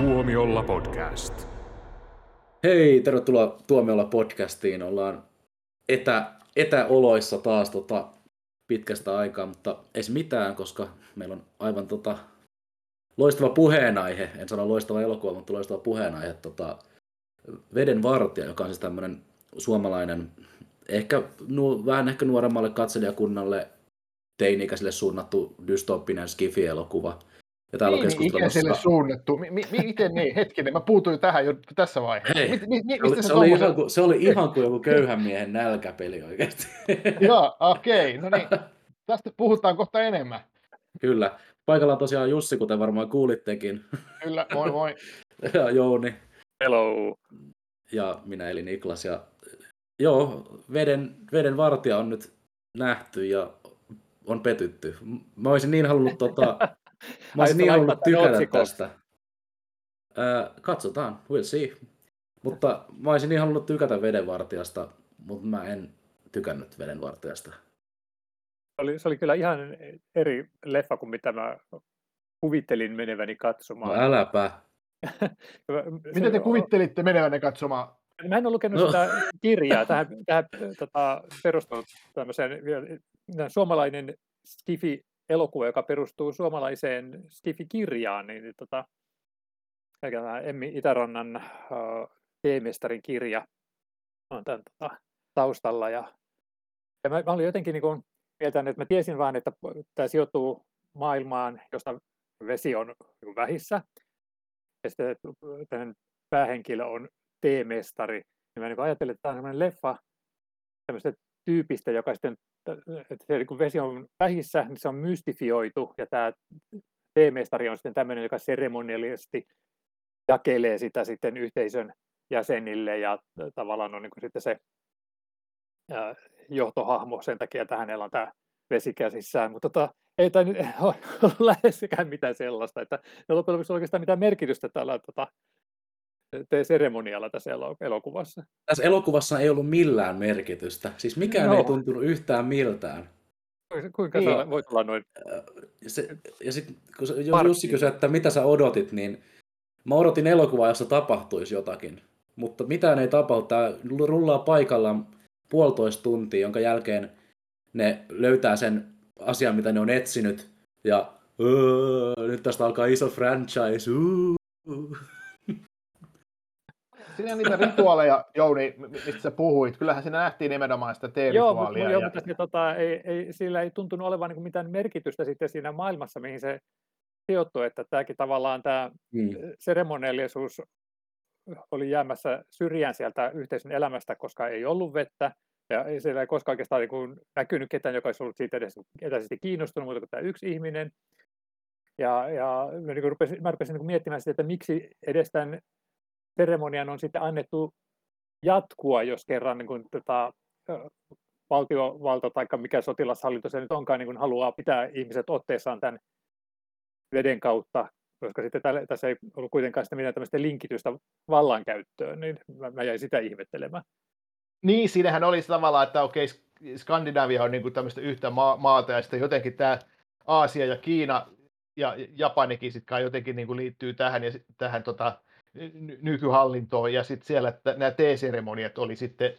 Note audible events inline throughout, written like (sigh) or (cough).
Tuomiolla podcast. Hei, tervetuloa Tuomiolla podcastiin. Ollaan etä, etäoloissa taas tota, pitkästä aikaa, mutta ei se mitään, koska meillä on aivan tota, loistava puheenaihe. En sano loistava elokuva, mutta loistava puheenaihe. Tota, Veden vartija, joka on siis tämmöinen suomalainen, ehkä nu, vähän ehkä nuoremmalle katselijakunnalle teini-ikäisille suunnattu dystooppinen skifi-elokuva – ja täällä niin, on keskustelussa... suunnattu. Mi- mi- miten niin? Hetkinen, mä puutuin tähän jo tässä vaiheessa. Hei, mi- mi- mi- se, se, oli ihan kuin, se oli ihan kuin joku köyhän miehen nälkäpeli oikeasti. (laughs) Joo, okei. Okay, no niin, tästä puhutaan kohta enemmän. Kyllä. Paikalla on tosiaan Jussi, kuten varmaan kuulittekin. Kyllä, moi moi. (laughs) ja Jouni. Hello. Ja minä eli Niklas. Ja joo, veden, veden vartija on nyt nähty ja on petytty. Mä olisin niin halunnut tota, (laughs) Mä olisin niin halunnut tykätä tästä. Öö, katsotaan, we'll see. Mutta mä olisin niin halunnut tykätä vedenvartijasta, mutta mä en tykännyt vedenvartijasta. Se oli, se oli kyllä ihan eri leffa kuin mitä mä kuvittelin meneväni katsomaan. No äläpä. (laughs) Miten te kuvittelitte menevänne katsomaan? Mä en ole lukenut no. sitä kirjaa. Tähän, tähän tota, perustunut tämmöiseen suomalainen skifi elokuva, joka perustuu suomalaiseen Stifi-kirjaan, niin, niin tota, Emmi Itärannan uh, teemestarin kirja on tämän tota, taustalla. Ja, ja mä, mä olin jotenkin niin kuin, että mä tiesin vain, että tämä sijoittuu maailmaan, josta vesi on niin vähissä. Ja sitten tämän päähenkilö on teemestari. Ja mä niin ajattelin, että tämä on sellainen leffa tämmöistä tyypistä, joka sitten että se, kun vesi on vähissä, niin se on mystifioitu, ja tämä teemestari on sitten tämmöinen, joka seremoniallisesti jakelee sitä sitten yhteisön jäsenille, ja tavallaan on niin kuin sitten se johtohahmo sen takia, että hänellä on tämä vesi käsissään, mutta tota, ei tämä nyt (laughs) ole läheskään mitään sellaista, että loppujen lopuksi oikeastaan mitään merkitystä tällä tota, seremonialla tässä elokuvassa. Tässä elokuvassa ei ollut millään merkitystä. Siis mikään no. ei tuntunut yhtään miltään. Kuinka niin. se voi olla noin? Se, ja sitten kun Jussi kysyi, että mitä sä odotit, niin mä odotin elokuvaa, jossa tapahtuisi jotakin. Mutta mitään ei tapahdu. Tämä rullaa paikallaan puolitoista tuntia, jonka jälkeen ne löytää sen asian, mitä ne on etsinyt. Ja öö, nyt tästä alkaa iso franchise. Öö siinä niitä rituaaleja, Jouni, mistä sä puhuit. Kyllähän siinä nähtiin nimenomaan sitä T-rituaalia. Joo, ja... mutta se, tota, ei, ei, sillä ei tuntunut olevan niin mitään merkitystä sitten siinä maailmassa, mihin se sijoittui, että tämäkin tavallaan tämä hmm. seremoniallisuus oli jäämässä syrjään sieltä yhteisön elämästä, koska ei ollut vettä, ja siellä ei koskaan oikeastaan niin näkynyt ketään, joka olisi ollut siitä edes etäisesti kiinnostunut, mutta kuin tämä yksi ihminen. Ja, ja mä, niin rupesin, mä rupesin niin miettimään sitä, että miksi edes tämän seremonian on sitten annettu jatkua, jos kerran niin kuin, tota, valtiovalta tai mikä sotilashallinto se nyt onkaan, niin kuin haluaa pitää ihmiset otteessaan tämän veden kautta, koska sitten tälle, tässä ei ollut kuitenkaan sitä mitään tämmöistä linkitystä vallankäyttöön, niin mä, mä jäin sitä ihmettelemään. Niin, siinähän oli tavallaan, että okei, Skandinavia on niin kuin tämmöistä yhtä maata, ja sitten jotenkin tämä Aasia ja Kiina ja Japanikin sitten jotenkin niin kuin liittyy tähän, ja tähän tota, nykyhallintoon ja sitten siellä että nämä T-seremoniat oli sitten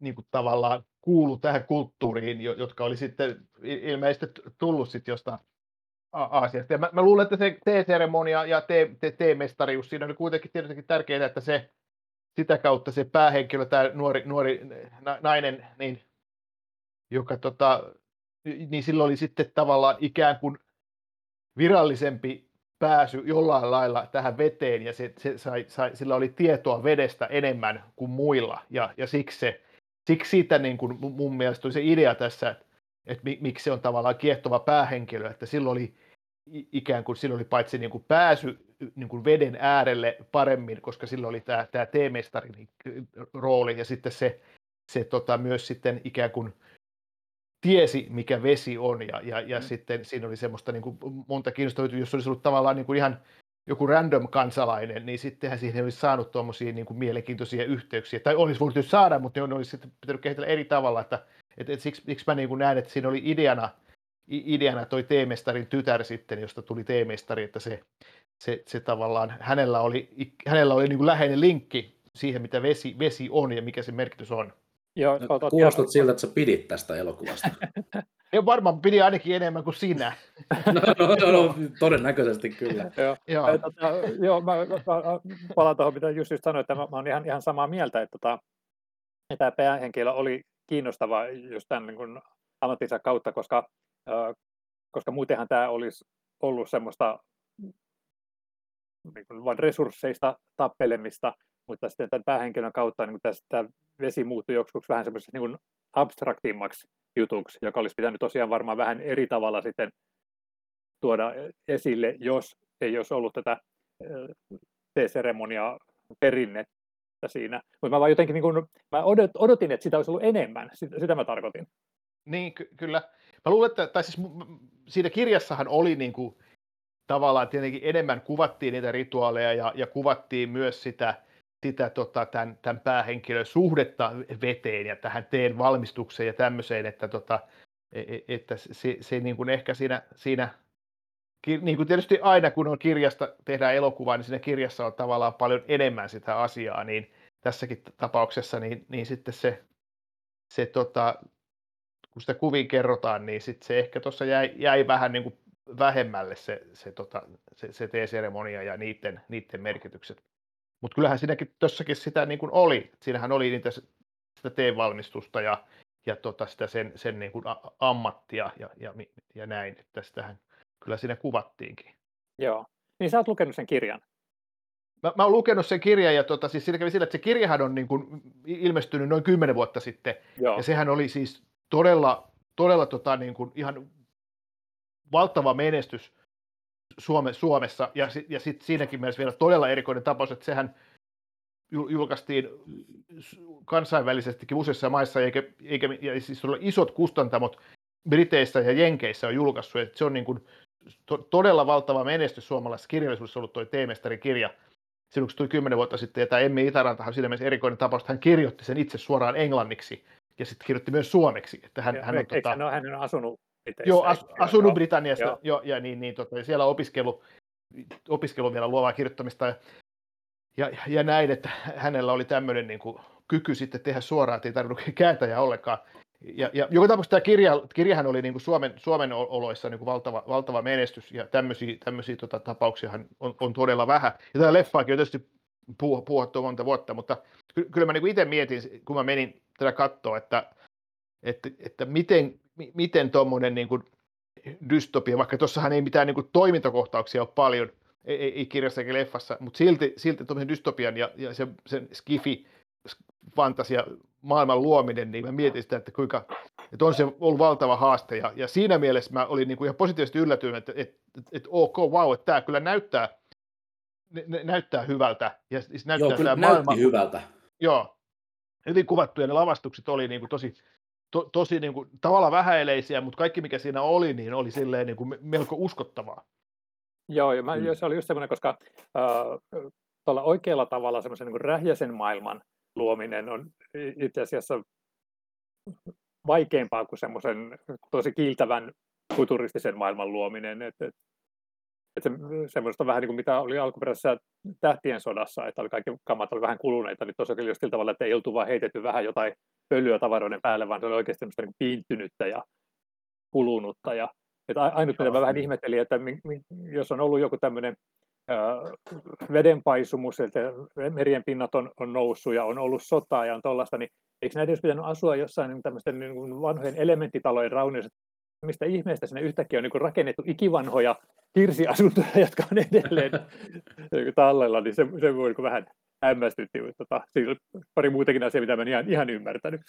niin kuin tavallaan kuulu tähän kulttuuriin, jotka oli sitten ilmeisesti tullut sitten jostain Aasiasta. Ja mä, mä luulen, että se T-seremonia ja T-mestarius, siinä oli kuitenkin tietenkin tärkeää, että se sitä kautta se päähenkilö, tämä nuori, nuori nainen, niin, joka tota, niin silloin oli sitten tavallaan ikään kuin virallisempi pääsy jollain lailla tähän veteen ja se, se sai, sai, sillä oli tietoa vedestä enemmän kuin muilla. Ja, ja siksi, se, siksi siitä niin kuin mun mielestä oli se idea tässä, että, että miksi se on tavallaan kiehtova päähenkilö, että silloin oli ikään kuin silloin oli paitsi niin kuin pääsy niin kuin veden äärelle paremmin, koska silloin oli tämä, tämä T-mestarin rooli ja sitten se, se tota, myös sitten ikään kuin tiesi, mikä vesi on, ja, ja, ja mm. sitten siinä oli semmoista niin kuin monta kiinnostavaa, jos olisi ollut tavallaan niin kuin ihan joku random kansalainen, niin sittenhän siihen olisi saanut tuommoisia niin kuin mielenkiintoisia yhteyksiä, tai olisi voinut saada, mutta ne olisi sitten pitänyt kehitellä eri tavalla, että et, et siksi, siksi mä niin kuin näen, että siinä oli ideana ideana toi T-mestarin tytär sitten, josta tuli T-mestari, että se, se, se tavallaan, hänellä oli, hänellä oli niin kuin läheinen linkki siihen, mitä vesi, vesi on ja mikä se merkitys on. Joo, no, kuulostat siltä, että sä pidit tästä elokuvasta. (laughs) Ei varmaan pidi ainakin enemmän kuin sinä. (laughs) no, no, no, no, todennäköisesti kyllä. (laughs) joo, joo. tota, joo mä, mä, palaan tuohon, mitä just, just sanoin, että mä, mä olen ihan, ihan samaa mieltä, että, tota, että tämä päähenkilö oli kiinnostava just tämän niin kuin ammattinsa kautta, koska, äh, koska muutenhan tämä olisi ollut semmoista niin kuin vain resursseista tappelemista, mutta sitten tämän päähenkilön kautta niin tästä vesi muuttui joskus vähän semmoiseksi niin abstraktimmaksi jutuksi, joka olisi pitänyt tosiaan varmaan vähän eri tavalla sitten tuoda esille, jos ei olisi ollut tätä T-seremoniaa perinnettä siinä. Mutta mä vaan jotenkin niin kuin, mä odotin, että sitä olisi ollut enemmän, sitä, sitä mä tarkoitin. Niin, ky- kyllä. Mä luulen, että tai siis siinä kirjassahan oli niin kuin, tavallaan tietenkin enemmän kuvattiin niitä rituaaleja ja, ja kuvattiin myös sitä, sitä tota, tämän, tämän päähenkilön suhdetta veteen ja tähän teen valmistukseen ja tämmöiseen, että, tota, e, e, että se, se niin kuin ehkä siinä, siinä niin kuin tietysti aina kun on kirjasta, tehdään elokuvaa, niin siinä kirjassa on tavallaan paljon enemmän sitä asiaa, niin tässäkin tapauksessa niin, niin sitten se, se tota, kun sitä kuvin kerrotaan, niin sitten se ehkä tuossa jäi, jäi vähän niin kuin vähemmälle se, se, tota, se, se T-seremonia ja niiden, niiden merkitykset. Mutta kyllähän siinäkin tossakin sitä niin kuin oli. Siinähän oli niitä, sitä T-valmistusta ja, ja tota sitä sen, sen niin kuin ammattia ja, ja, ja näin. Että sitähän kyllä siinä kuvattiinkin. Joo. Niin sä oot lukenut sen kirjan. Mä, mä oon lukenut sen kirjan ja tota, siis siinä kävi sillä, että se kirjahan on niin kuin ilmestynyt noin kymmenen vuotta sitten. Joo. Ja sehän oli siis todella, todella tota, niin kuin ihan valtava menestys Suome, Suomessa, ja, ja sitten siinäkin mielessä vielä todella erikoinen tapaus, että sehän julkaistiin kansainvälisestikin useissa maissa, eikä, eikä ja siis isot kustantamot Briteissä ja Jenkeissä on julkaissut, että se on niin kuin to, todella valtava menestys suomalaisessa kirjallisuudessa ollut tuo Teemestarin kirja, silloin kun se tuli kymmenen vuotta sitten, ja tämä Emmi Itärantahan on siinä mielessä erikoinen tapaus, että hän kirjoitti sen itse suoraan englanniksi, ja sitten kirjoitti myös suomeksi. Että hän, ja, hän on, tota, hän on asunut Briteissä. Joo, as, asunut Britanniassa joo. Jo, ja, niin, niin, tota, siellä opiskelu, opiskelu vielä luovaa kirjoittamista ja, ja, ja näin, että hänellä oli tämmöinen niin kuin, kyky sitten tehdä suoraan, että ei tarvinnut (laughs) kääntäjä ollenkaan. Ja, ja joka tapauksessa tämä kirja, kirjahan oli niin kuin Suomen, Suomen oloissa niin kuin valtava, valtava menestys, ja tämmöisiä, tämmöisiä tota, tapauksia on, on, todella vähän. Ja tämä leffaakin on tietysti puh, puhuttu monta vuotta, mutta ky, kyllä mä niin itse mietin, kun mä menin tätä katsoa, että, että, että miten, miten tuommoinen niin kuin dystopia, vaikka tuossahan ei mitään niin kuin toimintakohtauksia ole paljon, ei, ei, ei kirjassa eikä leffassa, mutta silti, silti tuommoisen dystopian ja, ja sen, sen skifi fantasia maailman luominen, niin mä mietin sitä, että kuinka, että on se ollut valtava haaste, ja, ja siinä mielessä mä olin niin kuin ihan positiivisesti yllätynyt, että, että, että, että ok, wow, että tämä kyllä näyttää, ne, näyttää hyvältä, ja siis näyttää Joo, kyllä maailma, hyvältä. Joo, hyvin kuvattu, ja ne lavastukset oli niin kuin tosi, to, tosi niin kuin, tavallaan vähäileisiä, mutta kaikki mikä siinä oli, niin oli silleen niin kuin melko uskottavaa. Joo, ja mä, mm. se oli just semmoinen, koska äh, tuolla oikealla tavalla semmoisen niin rähjäisen maailman luominen on itse asiassa vaikeampaa kuin semmoisen tosi kiiltävän futuristisen maailman luominen. Et, et, et se, semmoista vähän niin kuin mitä oli alkuperäisessä tähtien sodassa, että oli kaikki kammat oli vähän kuluneita, niin tuossa oli just sillä tavalla, että ei oltu vaan heitetty vähän jotain pölyä tavaroiden päälle, vaan se oli oikeasti semmoista niin piinttynyttä ja kulunutta. Ja, että ainut, mitä mä vähän ihmettelin, että jos on ollut joku tämmöinen vedenpaisumus, että merien pinnat on, on noussut ja on ollut sotaa ja on tuollaista, niin eikö näiden olisi pitänyt asua jossain niin tämmöisten niin vanhojen elementtitalojen raunioissa, mistä ihmeestä sinne yhtäkkiä on niin rakennettu ikivanhoja hirsiasuntoja, jotka on edelleen (laughs) niin tallella, niin se, se voi niin vähän hämmästytti, mutta tota, siinä pari muutakin asiaa, mitä mä en ihan, ihan ymmärtänyt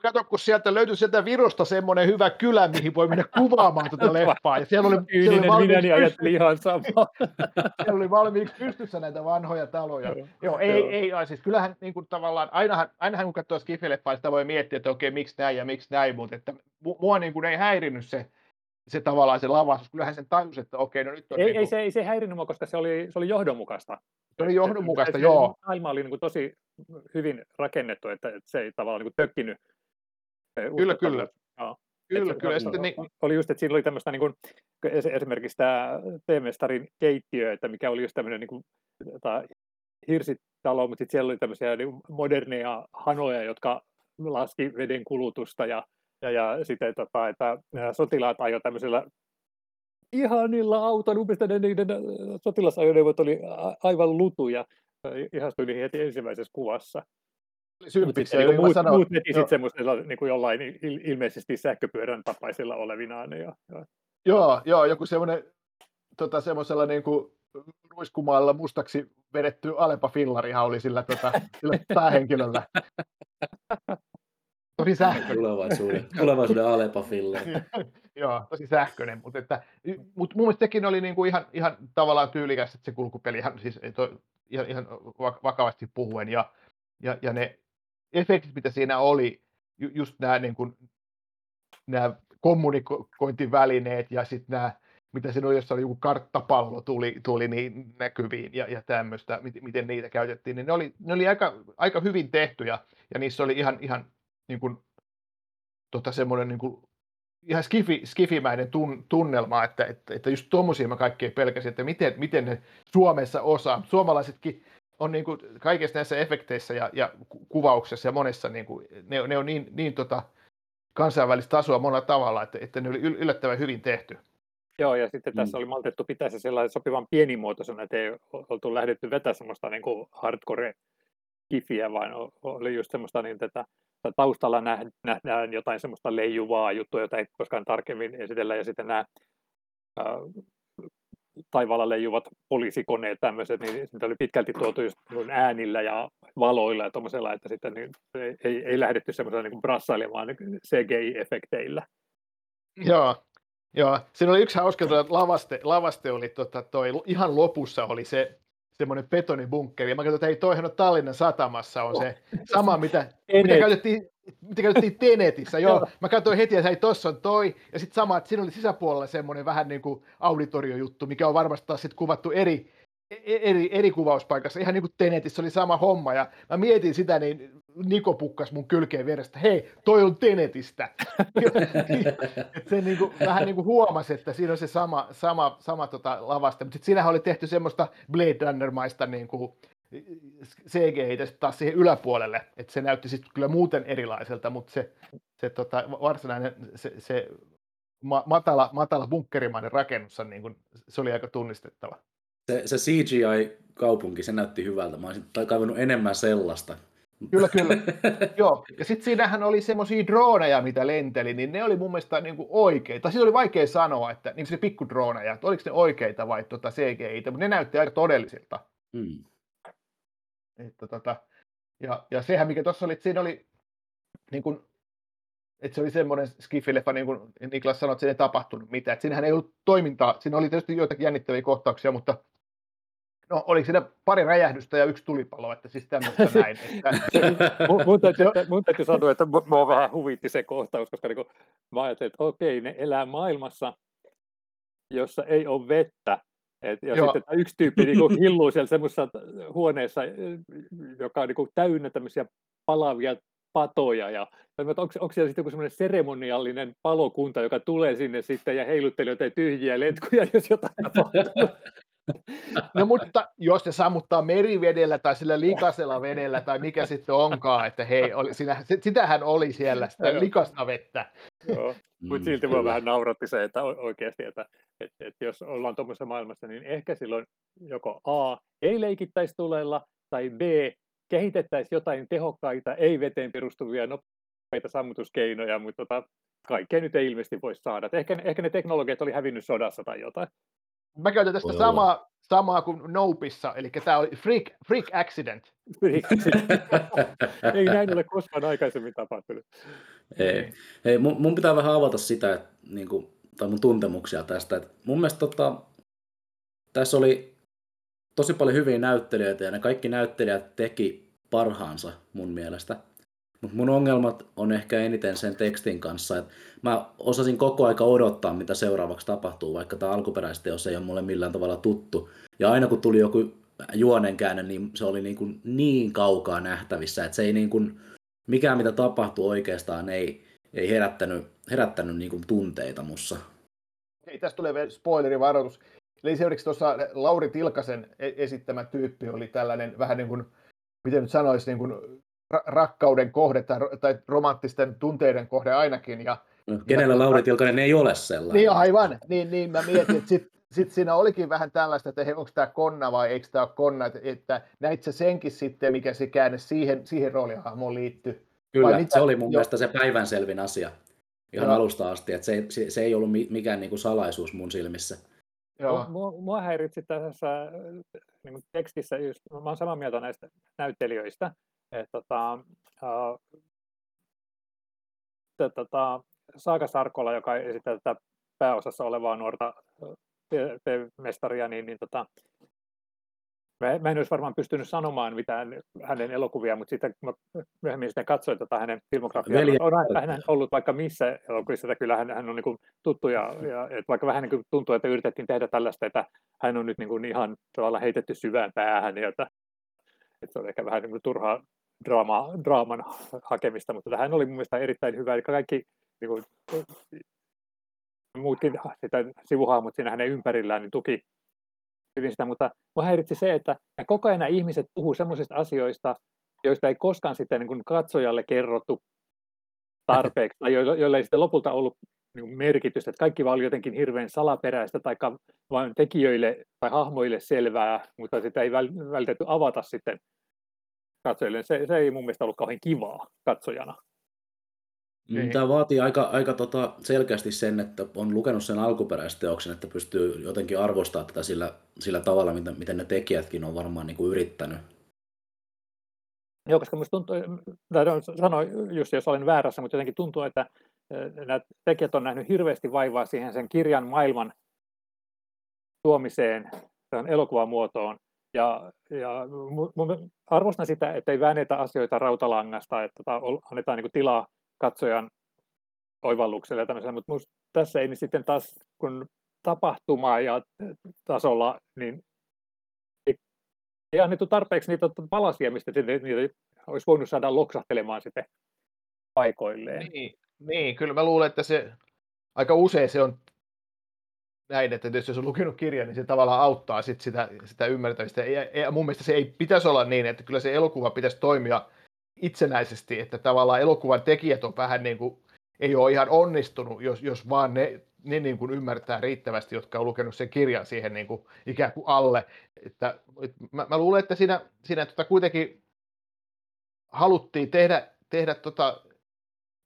kato, kun sieltä löytyi sieltä Virosta semmoinen hyvä kylä, mihin voi mennä kuvaamaan tuota leffaa. Ja siellä oli, siellä oli minä niin ajattelin ihan sama. siellä oli valmiiksi pystyssä näitä vanhoja taloja. Joo, Joo ei, ei, ei, siis kyllähän niin kuin tavallaan, ainahan, ainahan kun katsoo Skifi-leffaa, sitä voi miettiä, että okei, miksi näin ja miksi näin, mutta että mua niin kuin ei häirinnyt se, se tavallaan se lavaus. Kyllähän sen tajus, että okei, no nyt on... Ei, niin kuin... ei, se, ei se häirinnyt mua, koska se oli, se oli johdonmukaista. Se oli johdonmukaista, se, joo. Maailma oli niin kuin tosi hyvin rakennettu, että, että se ei tavallaan niin kuin tökkinyt Kyllä, kyllä. Joo. Kyllä, kyllä. Ja sitten niin, Oli just, että siinä oli tämmöistä niin kuin, esimerkiksi tämä Teemestarin keittiö, että mikä oli just tämmöinen niin kuin, tota, hirsitalo, mutta sitten siellä oli tämmöisiä niin moderneja hanoja, jotka laski veden kulutusta ja, ja, ja sitten, tota, että sotilaat ajoivat tämmöisellä ihanilla auton, uudesta ne niiden sotilasajoneuvot oli a- aivan lutuja. Ihastuin niihin heti ensimmäisessä kuvassa. Mutta sympiksiä, sitten niin niin kuin muut, sanoin, muut veti sitten semmoisella niin kuin jollain il- ilmeisesti sähköpyörän tapaisilla olevinaan. Ja, ja, Joo, joo, joku semmoinen tota, semmoisella niin kuin ruiskumaalla mustaksi vedetty Alepa fillarihan oli sillä, tota, sillä (laughs) päähenkilöllä. Tosi sähköinen. Tulevaisuuden, tulevaisuuden Alepa Filler. (laughs) Joo, tosi sähköinen, mutta että, mut mun mielestä sekin oli niinku ihan, ihan tavallaan tyylikäs, että se kulkupeli ihan, siis ei toi, ihan, ihan vak- vakavasti puhuen ja, ja, ja ne efektit, mitä siinä oli, ju, just nämä niin kuin, nämä kommunikointivälineet ja sitten nämä, mitä siinä oli, jossa oli joku karttapallo tuli, tuli niin näkyviin ja, ja tämmöistä, miten, niitä käytettiin, niin ne oli, ne oli aika, aika hyvin tehty ja, ja niissä oli ihan, ihan niin kuin, tota semmoinen niin kuin, ihan skifi, skifimäinen tun, tunnelma, että, että, että just tuommoisia mä kaikkea pelkäsin, että miten, miten ne Suomessa osaa. Suomalaisetkin on niin kuin kaikissa näissä efekteissä ja, ja ku- kuvauksessa ja monessa, niin kuin, ne, ne on niin, niin tota, kansainvälistä tasoa monella tavalla, että, että ne oli yl- yllättävän hyvin tehty. Joo, ja sitten tässä Mm. oli maltettu pitää se sellainen sopivan pienimuotoisena, että ei oltu lähdetty vetää semmoista niin kuin hardcore kifiä, vaan oli just semmoista niin tätä taustalla näh- nähdään jotain semmoista leijuvaa juttua, jota ei koskaan tarkemmin esitellä, ja sitten nämä taivaalla leijuvat poliisikoneet tämmöiset, niin niitä oli pitkälti tuotu just niin äänillä ja valoilla ja tuommoisella, että sitten niin ei, ei, lähdetty semmoisella niin brassailemaan CGI-efekteillä. Joo, joo. Siinä oli yksi hauska että lavaste, lavaste oli tota, toi, ihan lopussa oli se semmoinen betonibunkkeri. Ja mä katsoin, että ei toihan on Tallinnan satamassa on se sama, mitä, mitä käytettiin, mitä käytettiin Tenetissä. Joo, mä katsoin heti, että hei, tossa on toi. Ja sitten sama, että siinä oli sisäpuolella semmoinen vähän niin kuin auditoriojuttu, mikä on varmasti taas sit kuvattu eri, eri, eri kuvauspaikassa. Ihan niin kuin Tenetissä oli sama homma. Ja mä mietin sitä, niin Niko pukkas mun kylkeen vierestä, hei, toi on Tenetistä. Et (laughs) se niin kuin, vähän niin kuin huomasi, että siinä on se sama, sama, sama tota lavaste, mutta siinähän oli tehty semmoista Blade Runner-maista niin kuin CGI taas siihen yläpuolelle, että se näytti sitten kyllä muuten erilaiselta, mutta se, se tota, varsinainen se, se ma, matala, matala bunkkerimainen rakennus, niin kuin, se oli aika tunnistettava. Se, se CGI-kaupunki, se näytti hyvältä. Mä olisin kaivannut enemmän sellaista. Kyllä, kyllä. (laughs) Joo, ja sitten siinähän oli semmoisia droneja, mitä lenteli, niin ne oli mun mielestä niin kuin oikeita. Siitä oli vaikea sanoa, että niin se pikkudroneja, että oliko ne oikeita vai tota CGI, mutta ne näytti aika todellisilta. Hmm. Että tota, ja, ja sehän, mikä tuossa oli, että siinä oli, niin kuin, että se oli semmoinen skifileffa, niin kuin Niklas sanoi, että siinä ei tapahtunut mitään. Että siinähän ei ollut toimintaa, siinä oli tietysti joitakin jännittäviä kohtauksia, mutta no oliko siinä pari räjähdystä ja yksi tulipalo, että siis tämmöistä (laughs) näin. Että, mun, mun, täytyy, mun täytyy sanoa, että mu- mua vähän huvitti se kohtaus, koska niin mä ajattelin, että okei, ne elää maailmassa, jossa ei ole vettä. Et, ja Joo. sitten tämä yksi tyyppi niin hilluu siellä semmoisessa huoneessa, eh, joka on niin täynnä tämmöisiä palavia patoja. Ja, onko, onko siellä sitten joku semmoinen seremoniallinen palokunta, joka tulee sinne sitten ja heiluttelee jotain tyhjiä letkuja, jos jotain tapahtuu. (laughs) (laughs) No mutta jos se sammuttaa merivedellä tai sillä likaisella vedellä tai mikä sitten onkaan, että hei, oli, siinä, se- sitähän oli siellä, sitä likasta vettä. Joo. Mutta Mm, silti mua kyllä. vähän nauratti se, että oikeasti, että, että, että jos ollaan tuommoisessa maailmassa, niin ehkä silloin joko A, ei leikittäisi tulella, tai B, kehitettäisiin jotain tehokkaita, ei veteen perustuvia nopeita sammutuskeinoja, mutta tota, kaikkea nyt ei ilmeisesti voi saada. Ehkä, ne- ehkä ne teknologiat oli hävinnyt sodassa tai jotain. Mä käytän tästä Voi olla. samaa, samaa kuin Nopeissa, eli tämä oli freak, freak accident. (laughs) ei näin ole koskaan aikaisemmin tapahtunut. Ei. Hei, mun, mun pitää vähän avata sitä, että, niin kuin, tai mun tuntemuksia tästä. Että mun mielestä tota, tässä oli tosi paljon hyviä näyttelijöitä ja ne kaikki näyttelijät teki parhaansa mun mielestä. Mutta mun ongelmat on ehkä eniten sen tekstin kanssa, että mä osasin koko aika odottaa, mitä seuraavaksi tapahtuu, vaikka tämä alkuperäisteos ei ole mulle millään tavalla tuttu. Ja aina kun tuli joku juonenkäänne, niin se oli niin, kuin niin kaukaa nähtävissä, että se ei niin kuin, mikään mitä tapahtui oikeastaan ei, ei herättänyt, herättänyt niin kuin tunteita mussa. Hei, tästä tulee vielä spoilerivaroitus. Seuraavaksi tuossa Lauri Tilkasen e- esittämä tyyppi oli tällainen vähän niin kuin, miten nyt sanoisi, niin kuin rakkauden kohde tai, tai romanttisten tunteiden kohde ainakin. Ja, Kenellä ja, Lauri Tilkanen ei ole sellainen? Niin aivan, niin, niin mä mietin, että sit, sit siinä olikin vähän tällaista, että onko tämä konna vai eikö tämä ole konna, että, että näit sä senkin sitten, mikä se käänne siihen, siihen roolihahmoon liittyy. Kyllä, mitä, se oli mun jo. mielestä se päivänselvin asia ihan no. alusta asti, että se, se, se ei ollut mikään niin kuin salaisuus mun silmissä. Joo. Mua, mua häiritsi tässä niin kuin tekstissä, just, mä olen samaa mieltä näistä näyttelijöistä, että tota, uh, tota, Saaka Sarkola, joka esittää tätä pääosassa olevaa nuorta mestaria, niin, niin tota, Mä, mä en olisi varmaan pystynyt sanomaan mitään hänen elokuvia, mutta sitten mä myöhemmin sitten katsoin tota hänen filmografiaa. On hän ollut vaikka missä elokuvissa, että kyllä hän, hän on niin tuttu ja, ja että vaikka vähän niin tuntuu, että yritettiin tehdä tällaista, että hän on nyt niin kuin ihan tavalla heitetty syvään päähän, ja että, että se on ehkä vähän niin kuin turhaa draama, draaman hakemista, mutta hän oli mun mielestä erittäin hyvä. Eli kaikki niin kuin, muutkin sitä sivuhahmot siinä hänen ympärillään niin tuki hyvin sitä, mutta minua häiritsi se, että koko ajan ihmiset puhuu sellaisista asioista, joista ei koskaan sitten niin kuin katsojalle kerrottu tarpeeksi, tai jo, joille ei sitten lopulta ollut niin merkitystä, että kaikki vaan oli jotenkin hirveän salaperäistä tai vain tekijöille tai hahmoille selvää, mutta sitä ei vältetty avata sitten katsojille. Se, se ei mun mielestä ollut kauhean kivaa katsojana. Niin. Tämä vaatii aika, aika tota selkeästi sen, että on lukenut sen alkuperäisteoksen, että pystyy jotenkin arvostamaan tätä sillä, sillä tavalla, miten, miten ne tekijätkin on varmaan niin kuin yrittänyt. Joo, koska minusta tuntuu, tai sanoa just jos olen väärässä, mutta jotenkin tuntuu, että nämä tekijät on nähnyt hirveästi vaivaa siihen sen kirjan maailman tuomiseen elokuvamuotoon. Ja, ja arvostan sitä, että ei väännetä asioita rautalangasta, että annetaan niin tilaa katsojan oivallukselle ja mutta tässä ei niin sitten taas, kun tapahtuma ja tasolla, niin ei, annettu tarpeeksi niitä palasia, mistä niitä olisi voinut saada loksahtelemaan sitten paikoilleen. Niin, niin, kyllä mä luulen, että se aika usein se on näin, että jos on lukenut kirjan, niin se tavallaan auttaa sit sitä, sitä ymmärtämistä. Ja, ja mun mielestä se ei pitäisi olla niin, että kyllä se elokuva pitäisi toimia itsenäisesti, että tavallaan elokuvan tekijät on vähän niin kuin, ei ole ihan onnistunut, jos, jos vaan ne, ne niin kuin ymmärtää riittävästi, jotka on lukenut sen kirjan siihen niin kuin ikään kuin alle. Että, et mä, mä, luulen, että siinä, siinä tota kuitenkin haluttiin tehdä, tehdä tota,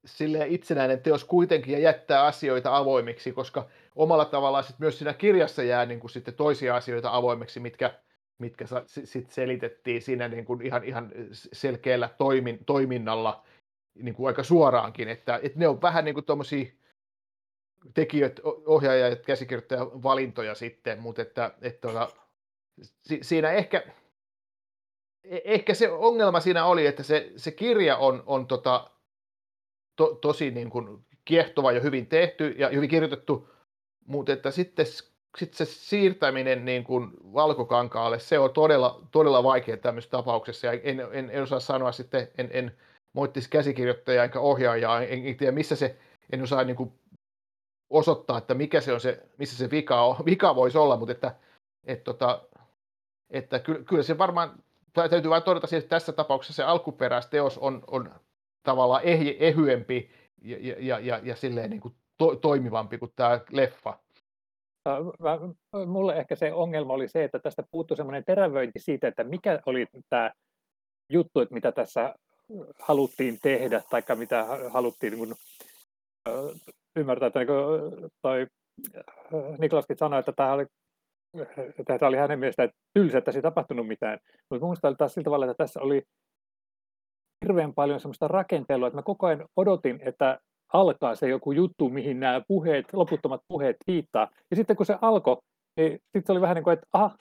sille itsenäinen teos kuitenkin ja jättää asioita avoimiksi, koska omalla tavallaan sit myös siinä kirjassa jää niin kuin sitten toisia asioita avoimeksi, mitkä, mitkä sitten selitettiin siinä niin kuin ihan, ihan selkeällä toimin, toiminnalla niin kuin aika suoraankin, että, että ne on vähän niin kuin tuommoisia tekijöitä, ohjaaja- ja valintoja sitten, mutta että, että että si, siinä ehkä, e, ehkä se ongelma siinä oli, että se, se kirja on, on tota, to, tosi niin kuin kiehtova ja hyvin tehty ja hyvin kirjoitettu, mutta että sitten sitten se siirtäminen niin kuin valkokankaalle, se on todella, todella vaikea tämmöisessä tapauksessa. Ja en, en, en osaa sanoa sitten, en, en moittisi käsikirjoittajaa enkä ohjaajaa, en, en tiedä missä se, en osaa niin kuin osoittaa, että mikä se on se, missä se vika, on, (laughs) vika voisi olla, mutta että, et, tota, että kyllä, kyllä se varmaan, täytyy vain todeta, että tässä tapauksessa se alkuperäisteos on, on tavallaan ehj, ehyempi ja, ja, ja, ja silleen niin kuin to, toimivampi kuin tämä leffa mulle ehkä se ongelma oli se, että tästä puuttui semmoinen terävöinti siitä, että mikä oli tämä juttu, että mitä tässä haluttiin tehdä, tai mitä haluttiin niin kuin, ymmärtää, että niin kuin, toi Niklaskin sanoi, että tämä oli, tämä oli hänen mielestään tylsä, että se ei tapahtunut mitään. Mutta minusta oli taas sillä tavalla, että tässä oli hirveän paljon semmoista rakentelua, että mä koko ajan odotin, että alkaa se joku juttu, mihin nämä puheet, loputtomat puheet viittaa. Ja sitten kun se alkoi, niin sitten se oli vähän niin kuin, että aha,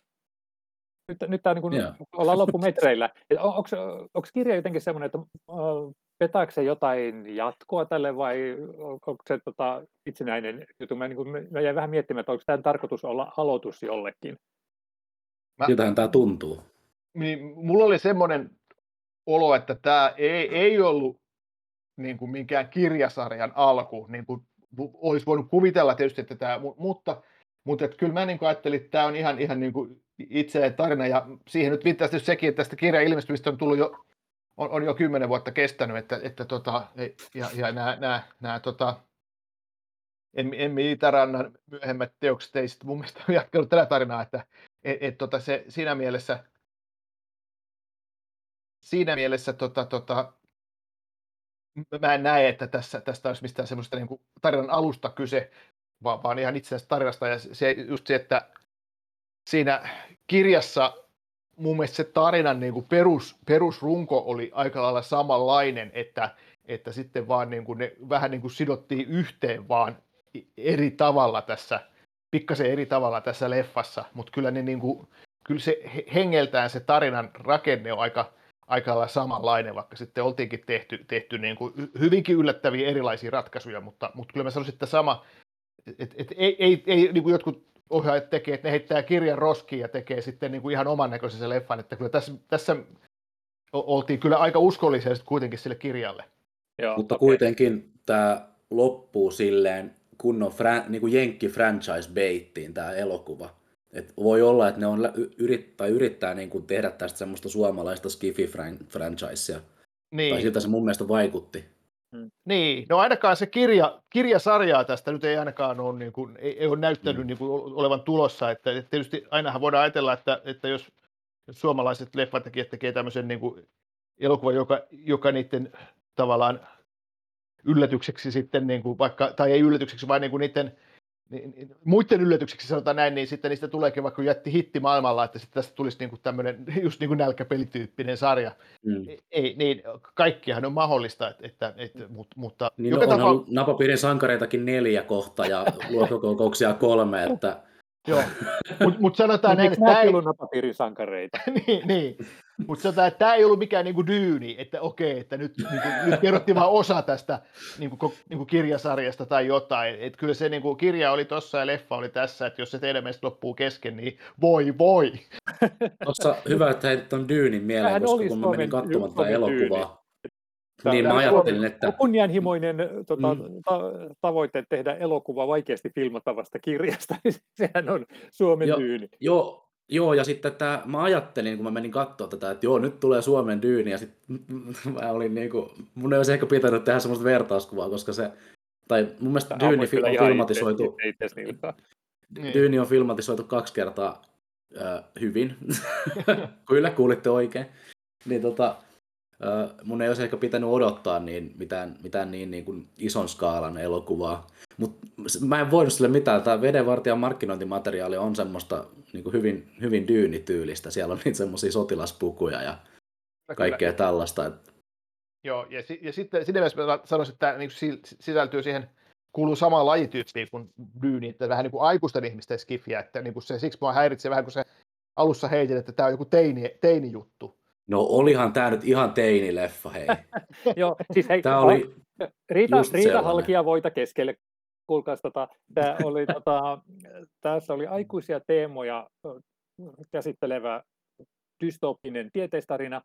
nyt, nyt tämä niin kuin, yeah. ollaan loppumetreillä. Onko, onko kirja jotenkin semmoinen, että petaako se jotain jatkoa tälle vai onko se tota, itsenäinen juttu? Mä, niin kuin, mä jäin vähän miettimään, että onko tämä tarkoitus olla aloitus jollekin. Mä, Siltähän tämä tuntuu. Niin, mulla oli semmoinen olo, että tämä ei, ei ollut niin kuin minkään kirjasarjan alku, niin kuin olisi voinut kuvitella tietysti, että tämä, mutta, mutta että kyllä mä niin ajattelin, että tämä on ihan, ihan niin kuin itse tarina, ja siihen nyt viittasi sekin, että tästä kirjan ilmestymistä on tullut jo, on, on jo kymmenen vuotta kestänyt, että, että tota, ja, ja nämä, nämä, nämä tota, Emmi, Itärannan myöhemmät teokset ei sitten mun mielestä jatkanut tätä tarinaa, että et, et, tota, se, siinä mielessä siinä mielessä tota, tota, mä en näe, että tässä, tästä olisi mistään semmoista niin tarinan alusta kyse, vaan, vaan ihan itse tarinasta. Ja se, just se, että siinä kirjassa mun mielestä se tarinan niin kuin perus, perusrunko oli aika lailla samanlainen, että, että sitten vaan niin kuin ne vähän niin kuin sidottiin yhteen vaan eri tavalla tässä, pikkasen eri tavalla tässä leffassa, mutta kyllä, ne niin kuin, kyllä se hengeltään se tarinan rakenne on aika, aika lailla samanlainen, vaikka sitten oltiinkin tehty, tehty niin kuin hyvinkin yllättäviä erilaisia ratkaisuja, mutta, mutta kyllä mä sanoisin, että sama, että et, ei, ei, ei niin kuin jotkut ohjaajat tekee, että ne heittää kirjan roskiin ja tekee sitten niin kuin ihan oman näköisen se leffan, että kyllä tässä, tässä oltiin kyllä aika uskollisia kuitenkin sille kirjalle. Joo, mutta okay. kuitenkin tämä loppuu silleen kunnon fran, niin kuin jenkki franchise baittiin tämä elokuva. Et voi olla, että ne on yrit, tai yrittää niin kuin tehdä tästä semmoista suomalaista skifi-franchisea. Niin. Tai siltä se mun mielestä vaikutti. Hmm. Niin, no ainakaan se kirja, kirjasarjaa tästä nyt ei ainakaan ole, niin kuin, ei, ei ole näyttänyt hmm. niin kuin olevan tulossa. Että, että tietysti ainahan voidaan ajatella, että, että jos, jos suomalaiset leffatekijät tekee tämmöisen niin kuin elokuvan, joka, joka niiden tavallaan yllätykseksi sitten, niin kuin vaikka, tai ei yllätykseksi, vaan niin kuin niiden niin, niin, muiden yllätykseksi sanotaan näin, niin sitten niistä tuleekin vaikka jätti hitti maailmalla, että sitten tästä tulisi niinku tämmöinen (laughs) just niin kuin nälkäpelityyppinen sarja. Mm. Ei, niin, kaikkihan on mahdollista, että, että, että mutta niin joka no, tapa... napapiirin sankareitakin neljä kohta ja (laughs) luokkakokouksia kolme, että Joo, (laughs) mutta mut sanotaan näin, että tämä ei ollut napapiirin sankareita. (laughs) niin, niin. mutta sanotaan, että tämä ei ollut mikään niinku dyyni, että okei, että nyt, niinku, nyt kerrottiin vain osa tästä niinku, niinku kirjasarjasta tai jotain. Että kyllä se niinku, kirja oli tossa ja leffa oli tässä, että jos se teidän mielestä loppuu kesken, niin voi voi. Tuossa hyvä, että heitit on dyynin mieleen, Tähän koska kun mä menin katsomaan tätä elokuvaa, niin mä ajattelin, että... Kunnianhimoinen tota, mm. ta- tavoite tehdä elokuva vaikeasti filmattavasta kirjasta, (laughs) niin sehän on Suomen jo, dyyni. Joo, joo, ja sitten että mä ajattelin, kun mä menin katsoa tätä, että joo, nyt tulee Suomen dyyni, ja sitten mä olin niin kuin, mun ei olisi ehkä pitänyt tehdä semmoista vertauskuvaa, koska se, tai mun mielestä Dyyni on filmatisoitu, niin. Dyyni on filmatisoitu kaksi kertaa äh, hyvin, (laughs) kyllä kuulitte oikein, niin tota, mun ei olisi ehkä pitänyt odottaa niin, mitään, mitään niin, niin kuin ison skaalan elokuvaa. Mutta mä en voinut sille mitään. Tämä Vedenvartijan markkinointimateriaali on semmoista niin kuin hyvin, hyvin dyynityylistä. Siellä on niitä semmoisia sotilaspukuja ja kaikkea Kyllä. tällaista. Joo, ja, ja sitten siinä mielessä sanoisin, että tämä niin sisältyy siihen, kuuluu samaan lajityyppiin kuin dyyni, että vähän niin kuin aikuisten ihmisten skifiä, että niin kuin se, siksi mua häiritsee vähän, kun se alussa heitin, että tämä on joku teini, teini-juttu. No olihan tämä nyt ihan teinileffa, hei. (laughs) Joo, siis hei, tämä oli Riita, Riita Halkia voita keskelle. Kuulkaas, tota, tämä oli, (laughs) tota, tässä oli aikuisia teemoja käsittelevä dystopinen tieteistarina,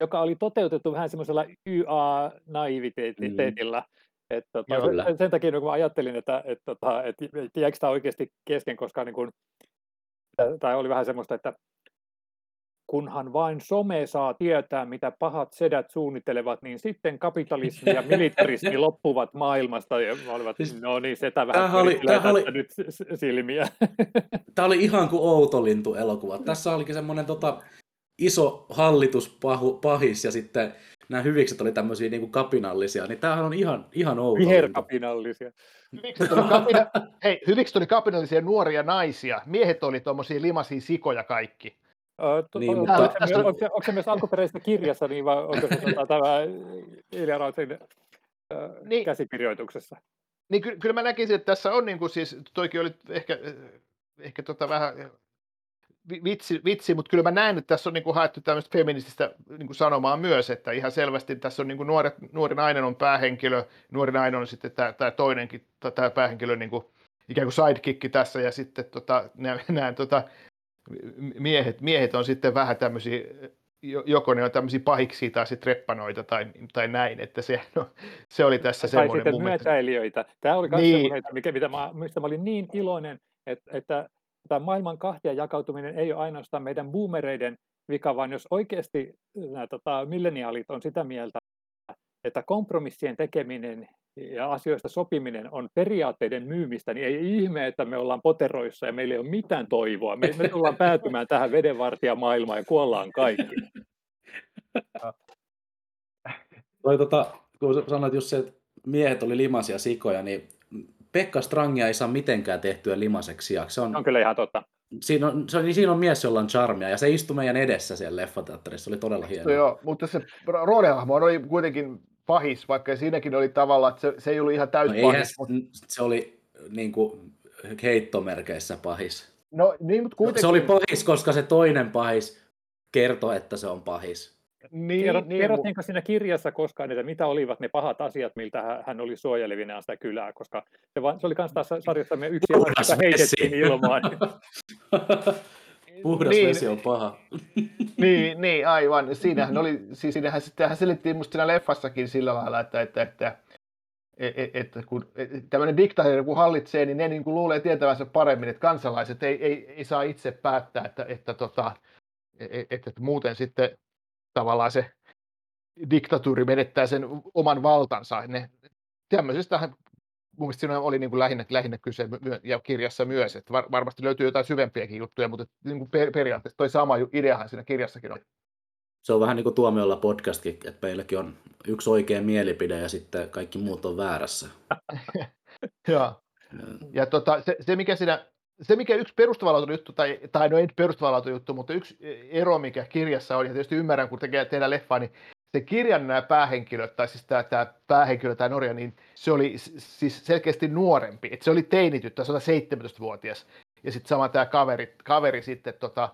joka oli toteutettu vähän semmoisella YA-naiviteetilla. Mm. Et, tota, sen, sen takia kun mä ajattelin, että et, tota, et, et, jääkö tämä oikeasti kesken, koska niin kun, tämä oli vähän semmoista, että kunhan vain some saa tietää, mitä pahat sedät suunnittelevat, niin sitten kapitalismi ja militarismi (laughs) loppuvat maailmasta. Ja olivat, siis, no niin, setä vähän oli, oli, nyt silmiä. (laughs) Tämä oli ihan kuin Outolintu elokuva. Tässä olikin semmoinen tota, iso hallituspahis ja sitten nämä hyvikset oli tämmöisiä niin kuin kapinallisia, niin tämähän on ihan, ihan outo. Viherkapinallisia. Hyvikset oli, kapina... (laughs) Hei, hyvikset oli kapinallisia nuoria naisia, miehet oli tuommoisia limasia sikoja kaikki. Niin, mutta... onko, se, onko, se, onko se myös alkuperäisessä kirjassa, niin vai onko se tota, tämä Ilja Rautsin äh, niin, käsikirjoituksessa? Niin ky- kyllä mä näkisin, että tässä on niin kuin siis, toikin oli ehkä, ehkä tota vähän vitsi, vitsi, mutta kyllä mä näen, että tässä on niin kuin haettu tämmöistä feminististä niin kuin sanomaa myös, että ihan selvästi tässä on niin kuin nuoret, nuori nainen on päähenkilö, nuori nainen on sitten tämä, tämä toinenkin, tämä päähenkilö niin kuin, ikään kuin sidekick tässä, ja sitten tota, näen, (laughs) näen tota, miehet, miehet on sitten vähän tämmöisiä jo- joko ne on tämmöisiä pahiksi tai sitten reppanoita tai, tai näin, että se, no, se oli tässä tai semmoinen sitten mun mielestä. myötäilijöitä. Tämä oli myös Niin. semmoinen, mikä, mitä mä, mistä mä olin niin iloinen, että, että tämä maailman kahtia jakautuminen ei ole ainoastaan meidän boomereiden vika, vaan jos oikeasti nämä tota, milleniaalit on sitä mieltä, että kompromissien tekeminen ja asioista sopiminen on periaatteiden myymistä, niin ei ihme, että me ollaan poteroissa ja meillä ei ole mitään toivoa. Me, me tullaan päätymään tähän vedenvartijamaailmaan ja kuollaan kaikki. (laughs) Toi, tota, kun sanoit just se, että miehet oli limasia sikoja, niin Pekka Strangia ei saa mitenkään tehtyä limaseksi sijaksi. Se on, on kyllä ihan totta. siinä, on, se, on, siinä on mies, jolla on charmia, ja se istui meidän edessä siellä leffateatterissa. Se oli todella hienoa. joo, mutta se roolihahmo oli kuitenkin pahis, vaikka siinäkin oli tavalla, että se, se ei ollut ihan No, täys eihän, pahis. Mutta, se oli niin kuin, heittomerkeissä pahis. no niin, mutta kuitenkin. Se oli pahis, koska se toinen pahis kertoi, että se on pahis. niin, Kerrot, niin, kerrottiinko siinä kirjassa koskaan, että mitä olivat ne pahat asiat, miltä hän- oli suojelevinaan sitä kylää, koska se, vaan, se oli myös taas sarjassamme yksi joka heitettiin ilmaan. (laughs) Puhdas Niin. vesi on paha. (laughs) Niin, niin, aivan. Siinähän oli, siis siinähän sitten hän selitti musta siinä leffassakin sillä lailla, että, että, että, että, että kun tämmöinen diktaattori kun hallitsee, niin ne niin kuin luulee tietävänsä paremmin, että kansalaiset ei, ei, ei saa itse päättää, että, että, tota, että, että muuten sitten tavallaan se diktatuuri menettää sen oman valtansa. Ne, tämmöisestähän mun mielestä siinä oli niin kuin lähinnä, lähinnä kyse myö- ja kirjassa myös, että var, varmasti löytyy jotain syvempiäkin juttuja, mutta niin kuin per, periaatteessa toi sama ideahan siinä kirjassakin on. Se on vähän niin kuin Tuomiolla podcastkin, että meilläkin on yksi oikea mielipide ja sitten kaikki muut on väärässä. (laughs) Joo. Ja tota, se, se, mikä siinä, se, mikä yksi perustavanlaatuinen juttu, tai, tai no ei nyt perustavanlaatuinen juttu, mutta yksi ero, mikä kirjassa on, ja tietysti ymmärrän, kun tekee, tehdään leffaa, niin se kirjan nämä päähenkilöt, tai siis tämä, tämä päähenkilö, tämä Norja, niin se oli siis selkeästi nuorempi. Et se oli teinityttö, se oli 17-vuotias. Ja sitten sama tämä kaveri, kaveri sitten tota,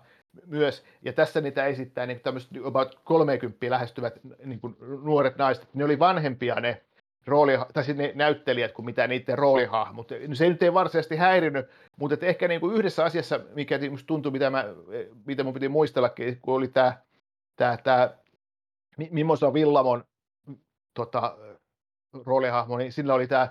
myös, ja tässä niitä esittää niin tämmöiset about 30 lähestyvät niin kuin nuoret naiset, ne oli vanhempia ne rooli, tai siis ne näyttelijät kuin mitä niiden roolihahmot. Se ei nyt ei varsinaisesti häirinyt, mutta et ehkä niin kuin yhdessä asiassa, mikä tuntui, mitä, mä, mitä mun piti muistellakin, kun oli tämä tää, tää Mi- Mimosa Villamon tota, roolihahmo, niin sillä oli tämä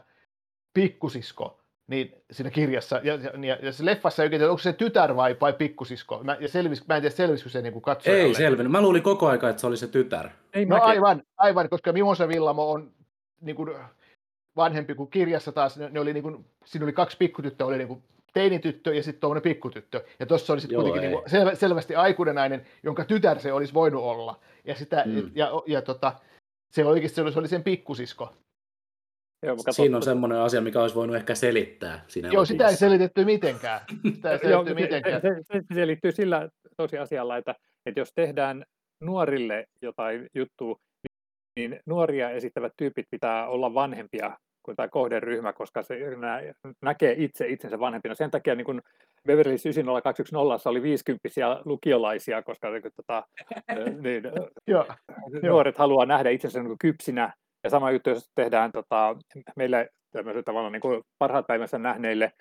pikkusisko niin siinä kirjassa. Ja, ja, ja se leffassa ei oikein, onko se tytär vai, vai pikkusisko. Mä, ja selvis, mä en tiedä, selvisikö se niin katsojalle. Ei selvinnyt. Mä luulin koko aika, että se oli se tytär. Ei No mäkin. aivan, aivan, koska Mimosa Villamo on niin kuin, vanhempi kuin kirjassa taas. Ne, ne oli, niin kuin, siinä oli kaksi pikkutyttöä, oli niin kuin, teinityttö ja sitten tuommoinen pikkutyttö. Ja tuossa oli sitten kuitenkin ei. niin kuin, sel, selvästi aikuinen nainen, jonka tytär se olisi voinut olla. Ja, sitä, Mm. mm. ja, ja tota, se oikeasti se oli, se oli sen pikkusisko. Joo, Siinä on semmoinen asia, mikä olisi voinut ehkä selittää siinä Joo, sitä ei selitetty mitenkään. Sitä ei (laughs) selitetty se, mitenkään. se, se, se liittyy sillä tosiasialla, että, että jos tehdään nuorille jotain juttua, niin nuoria esittävät tyypit pitää olla vanhempia kuin tämä kohderyhmä, koska se nä, näkee itse itsensä vanhempina. Sen takia niin kun Beverly Hills 90210 oli 50 lukiolaisia, koska niin, tota, (laughs) niin, nuoret haluaa nähdä itsensä niin kuin kypsinä. Ja sama juttu, jos tehdään tota, meille tämmöiselle tavalla niin kuin parhaat päivänsä nähneille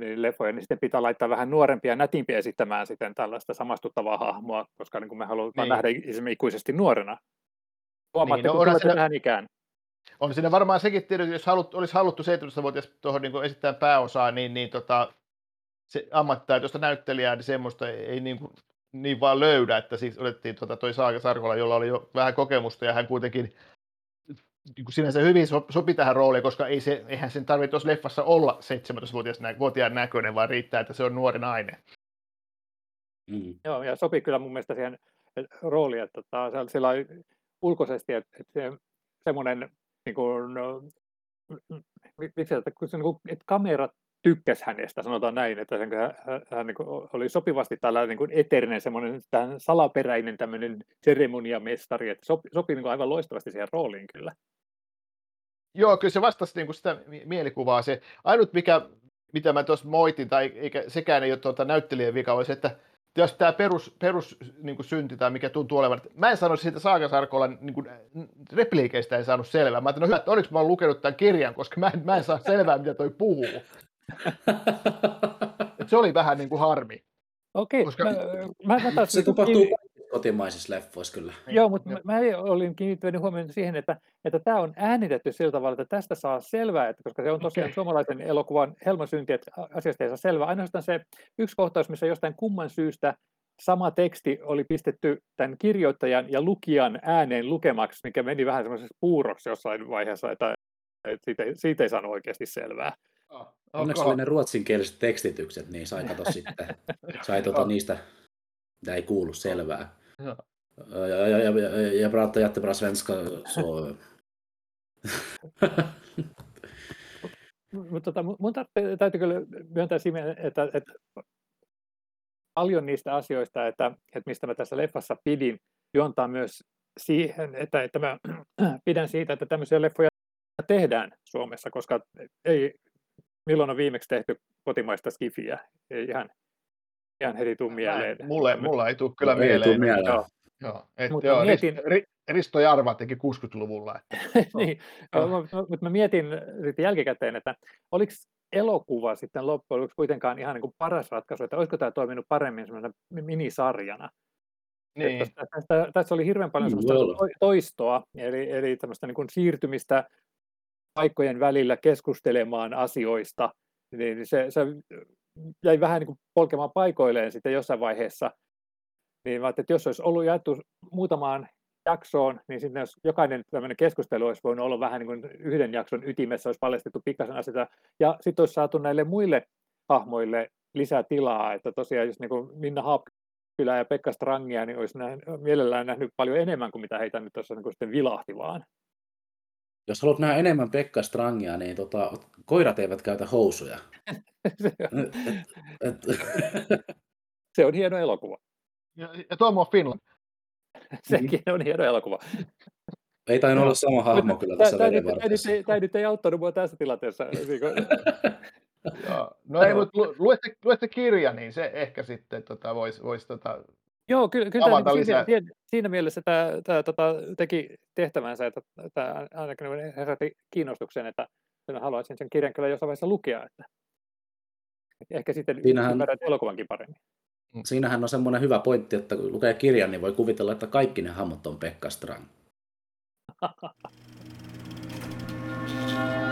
niin leffoja, niin sitten pitää laittaa vähän nuorempia ja nätimpiä esittämään sitten tällaista samastuttavaa hahmoa, koska niin kuin me halutaan Niin. nähdä ikuisesti nuorena. Huomaatte, no kun tulette siinä- tähän ikään. On siinä varmaan sekin tietysti, jos halut, olisi haluttu 17-vuotias tuohon niin esittää pääosaa, niin, niin tota, se ammattitaitoista näyttelijää, niin semmoista ei, ei niin, kuin, niin vaan löydä, että siis otettiin tota, toi Saaka Sarkola, jolla oli jo vähän kokemusta, ja hän kuitenkin niin kuin sinänsä hyvin so, sopi tähän rooliin, koska ei se, eihän sen tarvitse tuossa leffassa olla 17-vuotias nä, vuotiaan näköinen, vaan riittää, että se on nuori nainen. Mm. Joo, ja sopii kyllä mun mielestä siihen rooliin, että tota, sillä ulkoisesti, että, että se, semmoinen, niin kuin, no, miksi, että, niin kuin, että kamera tykkäsi hänestä, sanotaan näin, että hän, hän, niin kuin, oli sopivasti tällainen niin kuin eterinen, semmoinen tähän salaperäinen tämmöinen seremoniamestari, että sopi, sopii niin kuin aivan loistavasti siihen rooliin kyllä. Joo, kyllä se vastasi niin kuin sitä mi- mielikuvaa. Se ainut, mikä, mitä mä tuossa moitin, tai eikä, sekään ei ole tuota näyttelijän vika, oli se, että jos tämä perus, perus niin kuin synti tai mikä tuntuu olevan, että mä en sano siitä Saaka Sarkolan niin kuin, repliikeistä en saanut selvää. Mä ajattelin, no hyvä, että onneksi mä oon lukenut tämän kirjan, koska mä en, mä en saa selvää, mitä toi puhuu. (laughs) Et se oli vähän niin kuin harmi. Okei, Koska- mä, mä, mä taas Se tapahtuu kotimaisissa leffoissa kyllä. Joo, mutta mä, mä olin kiinnittänyt huomioon siihen, että, että tämä on äänitetty sillä tavalla, että tästä saa selvää, että koska se on tosiaan Okei. suomalaisen elokuvan helmasynti, että asiasta ei saa selvää. Ainoastaan se yksi kohtaus, missä jostain kumman syystä sama teksti oli pistetty tämän kirjoittajan ja lukijan ääneen lukemaksi, mikä meni vähän semmoisessa puuroksi jossain vaiheessa, että, että siitä, ei, siitä ei saanut oikeasti selvää. Onneksi oli ne ruotsinkieliset tekstitykset, niin sai kato sitten, (laughs) sai tota niistä, mitä ei kuulu selvää. Joo. Ja, ja, ja, ja, ja pratar jättebra svenska, så... (laughs) Mutta tota, mun- tarvitsee, täytyy kyllä myöntää siinä, että, että paljon niistä asioista, että, että mistä mä tässä leffassa pidin, juontaa myös siihen, että, että mä (clears throat) pidän siitä, että tämmöisiä leffoja tehdään Suomessa, koska ei, milloin on viimeksi tehty kotimaista skifiä, ei ihan, ihan heti tuu mieleen. Mulle, mulla ei tule kyllä Ei tuu mieleen. mieleen. Joo. Joo, et Mutta joo, mietin- Risto, Ri, Risto Jarva teki 60-luvulla. Että, (laughs) niin, mutta mä mietin sitten jälkikäteen, että oliko elokuva sitten loppujen lopuksi kuitenkaan ihan niin kuin paras ratkaisu, että olisiko tämä toiminut paremmin semmoisena minisarjana. niin, Että Tässä, tässä oli hirveän paljon Niin, semmoista toistoa, eli, eli tämmöistä niin kuin siirtymistä paikkojen välillä keskustelemaan asioista, niin se, se jäi vähän niin kuin polkemaan paikoilleen sitten jossain vaiheessa. Niin mä ajattelin, että jos olisi ollut jaettu muutamaan jaksoon, niin sitten jos jokainen tämmöinen keskustelu olisi voinut olla vähän niin kuin yhden jakson ytimessä, olisi paljastettu pikkasen asioita, ja sitten olisi saatu näille muille hahmoille lisää tilaa, että tosiaan jos niin kuin Minna Haapkylä ja Pekka Strangia, niin olisi nähnyt, mielellään nähnyt paljon enemmän kuin mitä heitä nyt tuossa niin sitten vilahti vaan. Jos haluat nähdä enemmän Pekka Strangia, niin tota, koirat eivät käytä housuja. (laughs) se, Et, et, (laughs) se on hieno elokuva. ja, ja Tomo Finland. (laughs) Sekin on hieno elokuva. ei tainnut olla sama hahmo kyllä tässä Tämä nyt, tää nyt ei auttanut mua tässä tilanteessa. Niin. No ei, mutta lu, luette, luette kirja, niin se ehkä sitten tota, voisi vois, tota, Joo, kyllä, kyllä tämä, niin lisää. siinä, siinä mielessä tämä, tämä tota, teki tehtävänsä, että tämä ainakin herätti kiinnostuksen, että minä haluaisin sen kirjan kyllä jossain vaiheessa lukea, että ehkä sitten Siinähän- ymmärrät elokuvankin paremmin. Siinähän on semmoinen hyvä pointti, että kun lukee kirjan, niin voi kuvitella, että kaikki ne hahmot on Pekka Strang. (laughs)